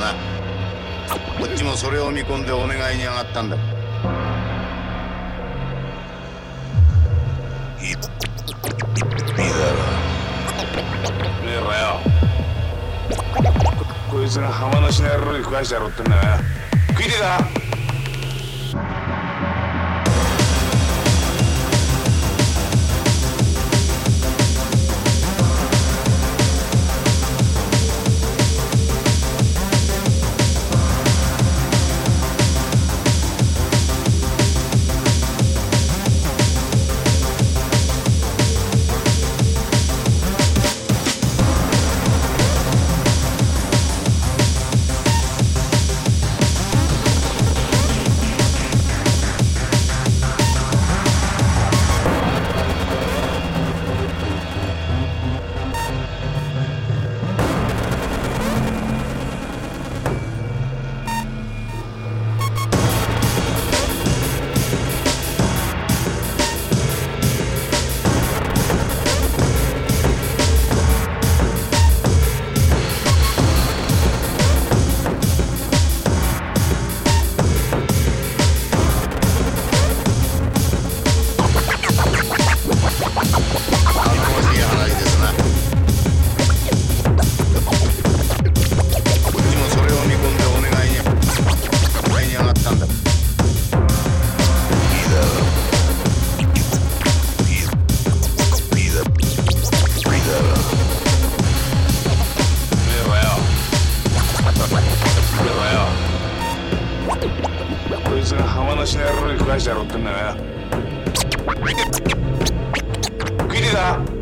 な。こっちもそれを見込んでお願いに上がったんだ。いいだろねえよ。こいつが浜なしの野郎に食わしてやろうってんだな食いてえだ errore il quasi si è rotto in Guidi da!